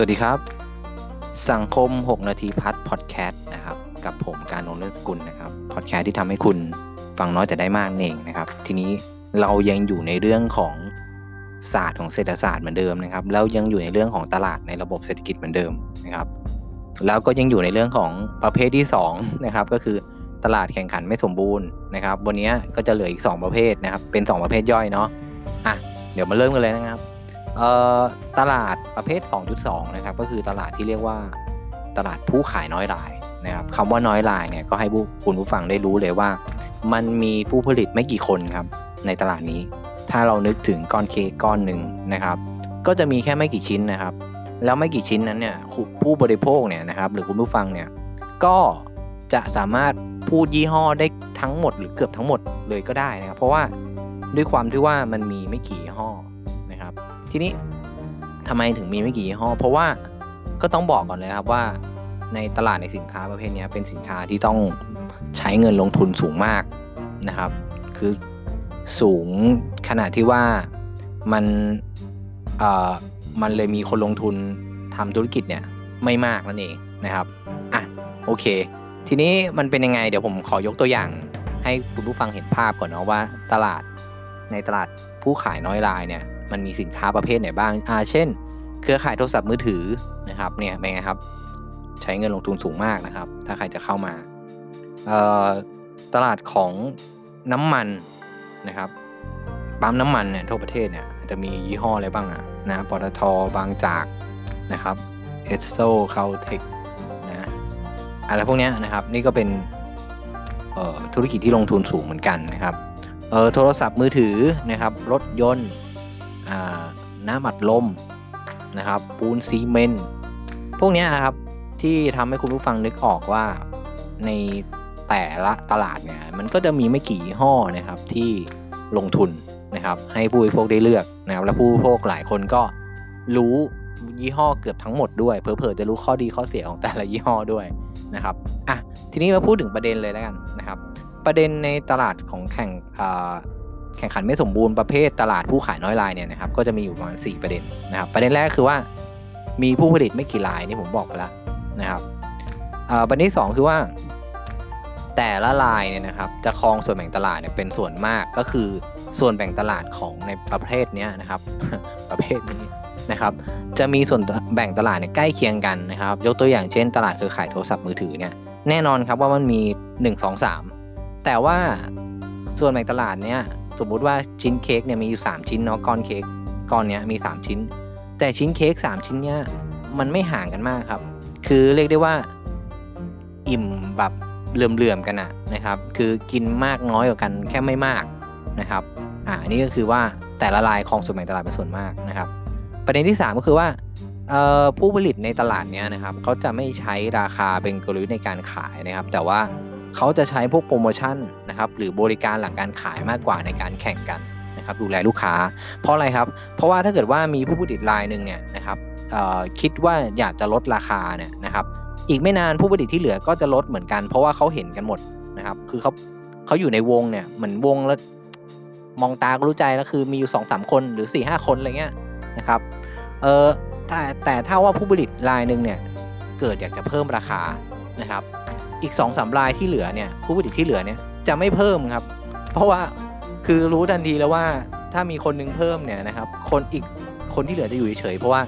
สวัสดีครับ สังคม 6 นาทีพัดพอดแคสต์นะครับ กับผมการนนท์เลิศสกุลนะครับพอดแคสต์ที่ทำให้คุณฟังน้อยแต่ได้มากเองนะครับ ทีนี้เรายังอยู่ในเรื่องของศาสตร์ของเศรษฐศาสตร์เหมือนเดิมนะครับ แล้วยังอยู่ในเรื่องของตลาดในระบบเศรษฐกิจเหมือนเดิมนะครับ แล้วก็ยังอยู่ในเรื่องของประเภทที่2นะครับก็คือตลาดแข่งขันไม่สมบูรณ์นะครับวันนี้ก็จะเหลืออีก 2 ประเภทนะครับ เป็น 2 ประเภทย่อยเนาะอะเดี๋ยวมาเริ่มกันเลยนะครับ ตลาดประเภท 2.2 นะครับ ก็คือตลาดที่เรียกว่าตลาดผู้ขายน้อยรายนะครับคำว่าน้อยรายเนี่ยก็ให้คุณผู้ฟังได้รู้เลยว่า มันมีผู้ผลิตไม่กี่คนครับในตลาดนี้ ถ้าเรานึกถึงก้อนเค้กก้อนหนึ่งนะครับ ก็จะมีแค่ไม่กี่ชิ้นนะครับ แล้วไม่กี่ชิ้นนั้นเนี่ยผู้บริโภคเนี่ยนะครับ หรือคุณผู้ฟังเนี่ยก็จะสามารถพูดยี่ห้อได้ทั้งหมดหรือเกือบทั้งหมดเลยก็ได้นะครับ เพราะว่าด้วยความที่ว่ามันมีไม่กี่ยี่ห้อ ทีนี้ทำไมถึงมีไม่กี่ยี่ห้อ เพราะว่าก็ต้องบอกก่อนเลยครับว่า ในตลาดในสินค้าประเภทนี้เป็นสินค้าที่ต้องใช้เงินลงทุนสูงมากนะครับ คือสูงขนาดที่ว่ามันเอ่อมันเลยมีคนลงทุนทำธุรกิจเนี่ยไม่มากนั่นเองนะครับอะโอเค ทีนี้มันเป็นยังไง เดี๋ยวผมขอยกตัวอย่างให้คุณผู้ฟังเห็นภาพก่อนเนาะว่าตลาดในตลาดผู้ขายน้อยรายเนี่ย มันมีสินค้าประเภทไหนบ้างอ่าเช่น เครือข่ายโทรศัพท์มือถือนะครับเนี่ยเป็นไงครับ ใช้เงินลงทุนสูงมากนะครับ ถ้าใครจะเข้ามาเอ่อตลาดของน้ำมันนะครับปั๊มน้ำมันเนี่ยทั่วประเทศเนี่ยจะมียี่ห้ออะไรบ้างอะนะปตทบางจากนะครับเอสโซเคาเทคนะอะไรพวกนี้นะครับ นี่ก็เป็นธุรกิจที่ลงทุนสูงเหมือนกันนะครับโทรศัพท์มือถือนะครับ รถยนต์ น้ำอัดลมนะครับปูนซีเมนต์พวกนี้นะครับที่ทำให้คุณผู้ฟังนึกออกว่าในแต่ละตลาดเนี่ยมันก็จะมีไม่กี่ยี่ห้อนะครับที่ลงทุนนะครับให้ผู้บริโภคได้เลือกนะครับและผู้บริโภคหลายคนก็รู้ยี่ห้อเกือบทั้งหมดด้วยเผลอๆจะรู้ข้อดีข้อเสียของแต่ละยี่ห้อด้วยนะครับอะทีนี้มาพูดถึงประเด็นเลยแล้วกันนะครับ ประเด็นในตลาดของแข่ง แข่งขันไม่สมบูรณ์ประเภทตลาดผู้ขายน้อยรายเนี่ยนะครับก็จะมีอยู่ประมาณ4ประเด็นนะครับประเด็นแรกคือว่ามีผู้ผลิตไม่กี่รายนี่ผมบอกไปแล้วนะครับประเด็นที่ 2 คือว่า แต่ละรายเนี่ยนะครับจะครองส่วนแบ่งตลาดเนี่ยเป็นส่วนมากก็คือส่วนแบ่งตลาดของในประเภทนี้นะครับ ประเภทนี้นะครับ จะมีส่วนแบ่งตลาดเนี่ยใกล้เคียงกันนะครับ ยกตัวอย่างเช่น ตลาดเครือข่ายโทรศัพท์มือถือเนี่ยแน่นอนครับว่ามันมี 1 2 3 แต่ว่าส่วนแบ่งตลาดเนี่ย สมมุติว่าชิ้นเค้กเนี่ยมีอยู่3ชิ้นเนาะก้อนเค้กก้อนเนี้ยมี3ชิ้น แต่ชิ้นเค้ก3ชิ้นเนี้ยมันไม่ห่างกันมากครับ คือเรียกได้ว่าอิ่มแบบเหลื่อมๆกันนะนะครับ คือกินมากน้อยกว่ากันแค่ไม่มากนะครับอ่านี่ก็คือว่าแต่ละรายคลองส่วนแบ่งตลาดเป็นส่วนมากนะครับ ประเด็นที่ 3 ก็คือว่าผู้ผลิตในตลาดเนี้ยนะครับเขาจะไม่ใช้ราคาเป็นกลยุทธ์ในการขายนะครับ แต่ว่าเขาจะใช้พวกโปรโมชั่น นะครับหรือบริการหลังการขายมากกว่าในการแข่งกันนะครับดูแลลูกค้า เพราะอะไรครับ เพราะว่าถ้าเกิดว่ามีผู้ผลิตรายหนึ่งเนี่ยนะครับคิดว่าอยากจะลดราคาเนี่ยนะครับอีกไม่นานผู้ผลิตที่เหลือก็จะลดเหมือนกัน เพราะว่าเขาเห็นกันหมดนะครับคือเขาเขาอยู่ในวงเนี่ยเหมือนวงแล้วมองตาก็รู้ใจแล้วคือมีอยู่สองสามคนหรือ4ี่ห้าคนอะไรเงี้ยนะครับเออแต่แต่ถ้าว่าผู้ผลิตรายหนึ่งเนี่ยเกิดอยากจะเพิ่มราคานะครับ อีก2อสามรายที่เหลือเนี่ยผู้ผลิตที่เหลือเนี่ยจะไม่เพิ่มครับ เพราะว่าคือรู้ทันทีแล้วว่าถ้ามีคนนึงเพิ่มเนี่ยนะครับคนอีกคนที่เหลือจะอยู่เฉยเพราะว่า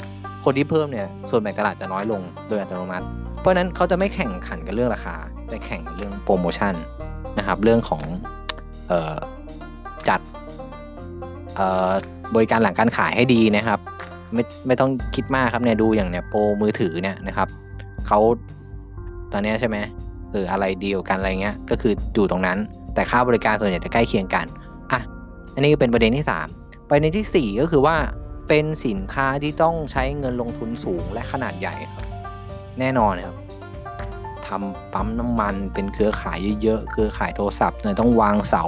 คนที่เพิ่มเนี่ยส่วนแบ่งตลาดจะน้อยลงโดยอัตโนมัติ เพราะนั้นเขาจะไม่แข่งขันกันเรื่องราคาแต่แข่งกันเรื่องโปรโมชั่นนะครับเรื่องของออจัดบริการหลังการขายให้ดีนะครับ ไม่ไม่ต้องคิดมากครับเนี่ยดูอย่างเนี่ยโปรมือถือเนี่ยนะครับเขาตอนนี้ใช่ไหม เอออะไรเดียวกันอะไรเงี้ยก็คืออยู่ตรงนั้น แต่ค่าบริการส่วนใหญ่จะใกล้เคียงกันอะอันนี้เป็นประเด็นที่ 3 ประเด็นที่ 4 ก็คือว่าเป็นสินค้าที่ต้องใช้เงินลงทุนสูงและขนาดใหญ่ครับแน่นอนครับทำปั๊มน้ำมันเป็นเครือข่ายเยอะๆเครือข่ายโทรศัพท์เนี่ยต้องวางเสา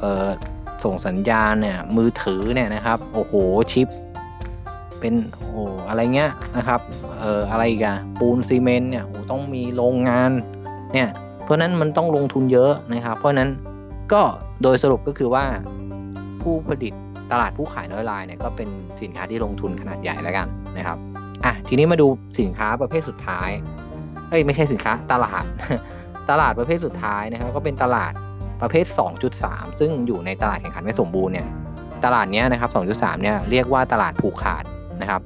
เอ่อส่งสัญญาณเนี่ยมือถือเนี่ยนะครับโอ้โหชิป เป็นโอ้อะไรเงี้ยนะครับเอ่ออะไรกอะปูนซีเมนต์เนี่ยโอ้ต้องมีโรงงาน เนี่ยเพราะนั้นมันต้องลงทุนเยอะนะครับ เพราะนั้นก็โดยสรุปก็คือว่าผู้ผลิตตลาดผู้ขายน้อยรายเนี่ยก็เป็นสินค้าที่ลงทุนขนาดใหญ่แล้วกันนะครับอะทีนี้มาดูสินค้าประเภทสุดท้ายเอ้ยไม่ใช่สินค้าตลาด ตลาดประเภทสุดท้ายนะครับ ก็เป็นตลาดประเภท 2.3 ซึ่งอยู่ในตลาดแข่งขันไม่สมบูรณ์เนี่ยตลาดนี้นะครับ 2.3 เนี่ยเรียกว่าตลาดผูกขาดนะครับ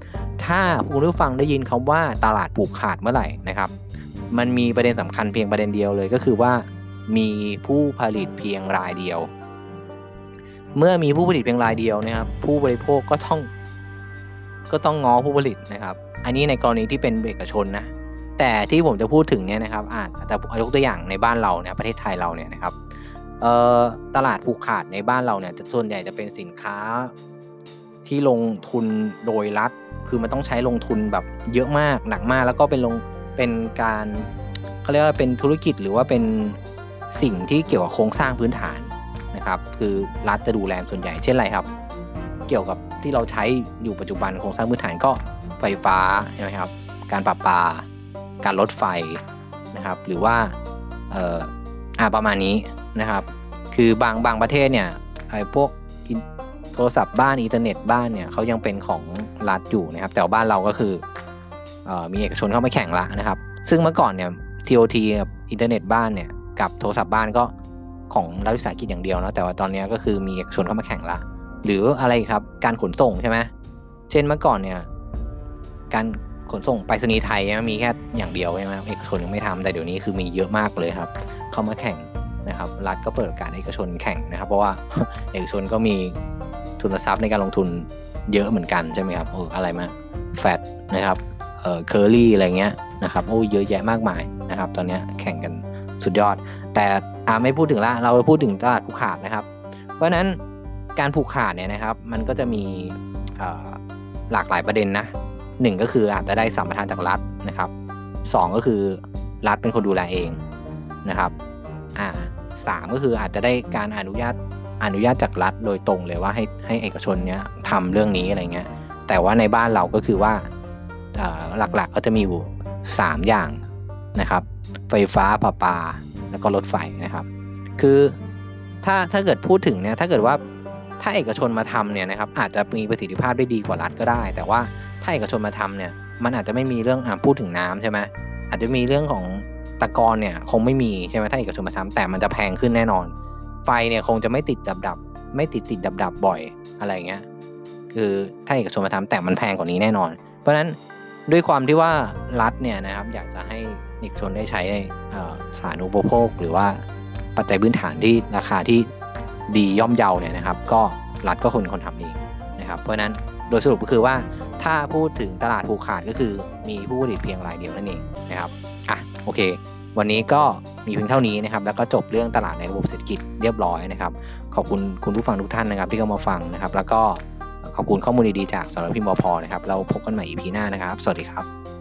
ถ้าคุณผู้ฟังได้ยินคำว่าตลาดผูกขาดเมื่อไหร่นะครับ มันมีประเด็นสำคัญเพียงประเด็นเดียวเลยก็คือว่ามีผู้ผลิตเพียงรายเดียว เมื่อมีผู้ผลิตเพียงรายเดียวนะครับผู้บริโภคก็ต้องก็ต้องง้อผู้ผลิตนะครับ อันนี้ในกรณีที่เป็นเอกชนนะแต่ที่ผมจะพูดถึงเนี่ยนะครับอาจจะยกตัวอย่างในบ้านเราเนี่ยประเทศไทยเราเนี่ยนะครับตลาดผูกขาดในบ้านเราเนี่ยส่วนใหญ่จะเป็นสินค้าที่ลงทุนโดยรัฐ คือมันต้องใช้ลงทุนแบบเยอะมากหนักมากแล้วก็เป็นลง เป็นการเขาเรียกว่าเป็นธุรกิจหรือว่าเป็นสิ่งที่เกี่ยวกับโครงสร้างพื้นฐานนะครับ คือรัฐจะดูแลส่วนใหญ่เช่นอะไรครับ เกี่ยวกับที่เราใช้อยู่ปัจจุบันโครงสร้างพื้นฐานก็ไฟฟ้าใช่ไหมครับ การปรับปา การรถไฟนะครับ หรือว่าเอ่ออ่าประมาณนี้นะครับ คือบางบางประเทศเนี่ยไอ้พวกโทรศัพท์บ้านอินเทอร์เน็ตบ้านเนี่ยเขายังเป็นของรัฐอยู่นะครับ แต่บ้านเราก็คือ มีเอกชนเข้ามาแข่งละนะครับ ซึ่งเมื่อก่อนเนี่ย TOT กับอินเทอร์เน็ตบ้านเนี่ยกับโทรศัพท์บ้านก็ของรัฐวิสาหกิจอย่างเดียวนะแต่ว่าตอนนี้ก็คือมีเอกชนเข้ามาแข่งละหรืออะไรครับการขนส่งใช่ไหมเช่นเมื่อก่อนเนี่ย การขนส่งไปรษณีย์ไทยมีแค่อย่างเดียวใช่ไหมเอกชนยังไม่ทำแต่เดี๋ยวนี้คือมีเยอะมากเลยครับ เข้ามาแข่งนะครับ รัฐก็เปิดโอกาสให้เอกชนแข่งนะครับ เพราะว่าเอกชนก็มีทุนทรัพย์ในการลงทุนเยอะเหมือนกันใช่ไหมครับโอ้อะไรมาแฟดนะครับ เอ่อเคอรี่อะไรเงี้ยนะครับโอ้เยอะแยะมากมายนะครับ ตอนนี้แข่งกันสุดยอด แต่อ่าไม่พูดถึงละเราพูดถึงตลาดผูกขาดนะครับ เพราะฉะนั้นการผูกขาดเนี่ยนะครับ มันก็จะมีหลากหลายประเด็นนะหนึ่งก็คืออาจจะได้สัมปทานจากรัฐนะครับสองก็คือรัฐเป็นคนดูแลเองนะครับอ่าสามก็คืออาจจะได้การอนุญาตอนุญาตจากรัฐโดยตรงเลยว่าให้ให้เอกชนเนี้ยทำเรื่องนี้อะไรเงี้ยแต่ว่าในบ้านเราก็คือว่า หลักๆก็จะมีอยู่สามอย่างนะครับ ไฟฟ้าประปา แล้วก็รถไฟนะครับ คือถ้าถ้าเกิดพูดถึงเนี่ยถ้าเกิดว่าถ้าเอกชนมาทำเนี่ยนะครับอาจจะมีประสิทธิภาพได้ดีกว่ารัฐก็ได้ แต่ว่าถ้าเอกชนมาทำเนี่ยมันอาจจะไม่มีเรื่องอ่าพูดถึงน้ำใช่ไหมอาจจะมีเรื่องของตะกอนเนี่ยคงไม่มีใช่ไหมถ้าเอกชนมาทำแต่มันจะแพงขึ้นแน่นอน ไฟเนี่ยคงจะไม่ติดดับดับไม่ติดติดดับดับบ่อยอะไรเงี้ยคือถ้าเอกชนมาทำแต่มันแพงกว่านี้แน่นอน เพราะฉะนั้น ด้วยความที่ว่ารัฐเนี่ยนะครับอยากจะให้เอกชนได้ใช้สาธารณูปโภค หรือว่าปัจจัยพื้นฐานที่ราคาที่ดีย่อมเยาเนี่ยนะครับ ก็รัฐก็คนคนทำเองนะครับ เพราะนั้นโดยสรุปก็คือว่าถ้าพูดถึงตลาดผูกขาดก็คือมีผู้ผลิตเพียงรายเดียวนั่นเองนะครับอะโอเค วันนี้ก็มีเพียงเท่านี้นะครับ แล้วก็จบเรื่องตลาดในระบบเศรษฐกิจเรียบร้อยนะครับ ขอบคุณคุณผู้ฟังทุกท่านนะครับที่เข้ามาฟังนะครับ แล้วก็ ขอบคุณข้อมูลดีๆจากสำนักพิมพ์บพนะครับ เราพบกันใหม่ EP หน้านะครับ สวัสดีครับ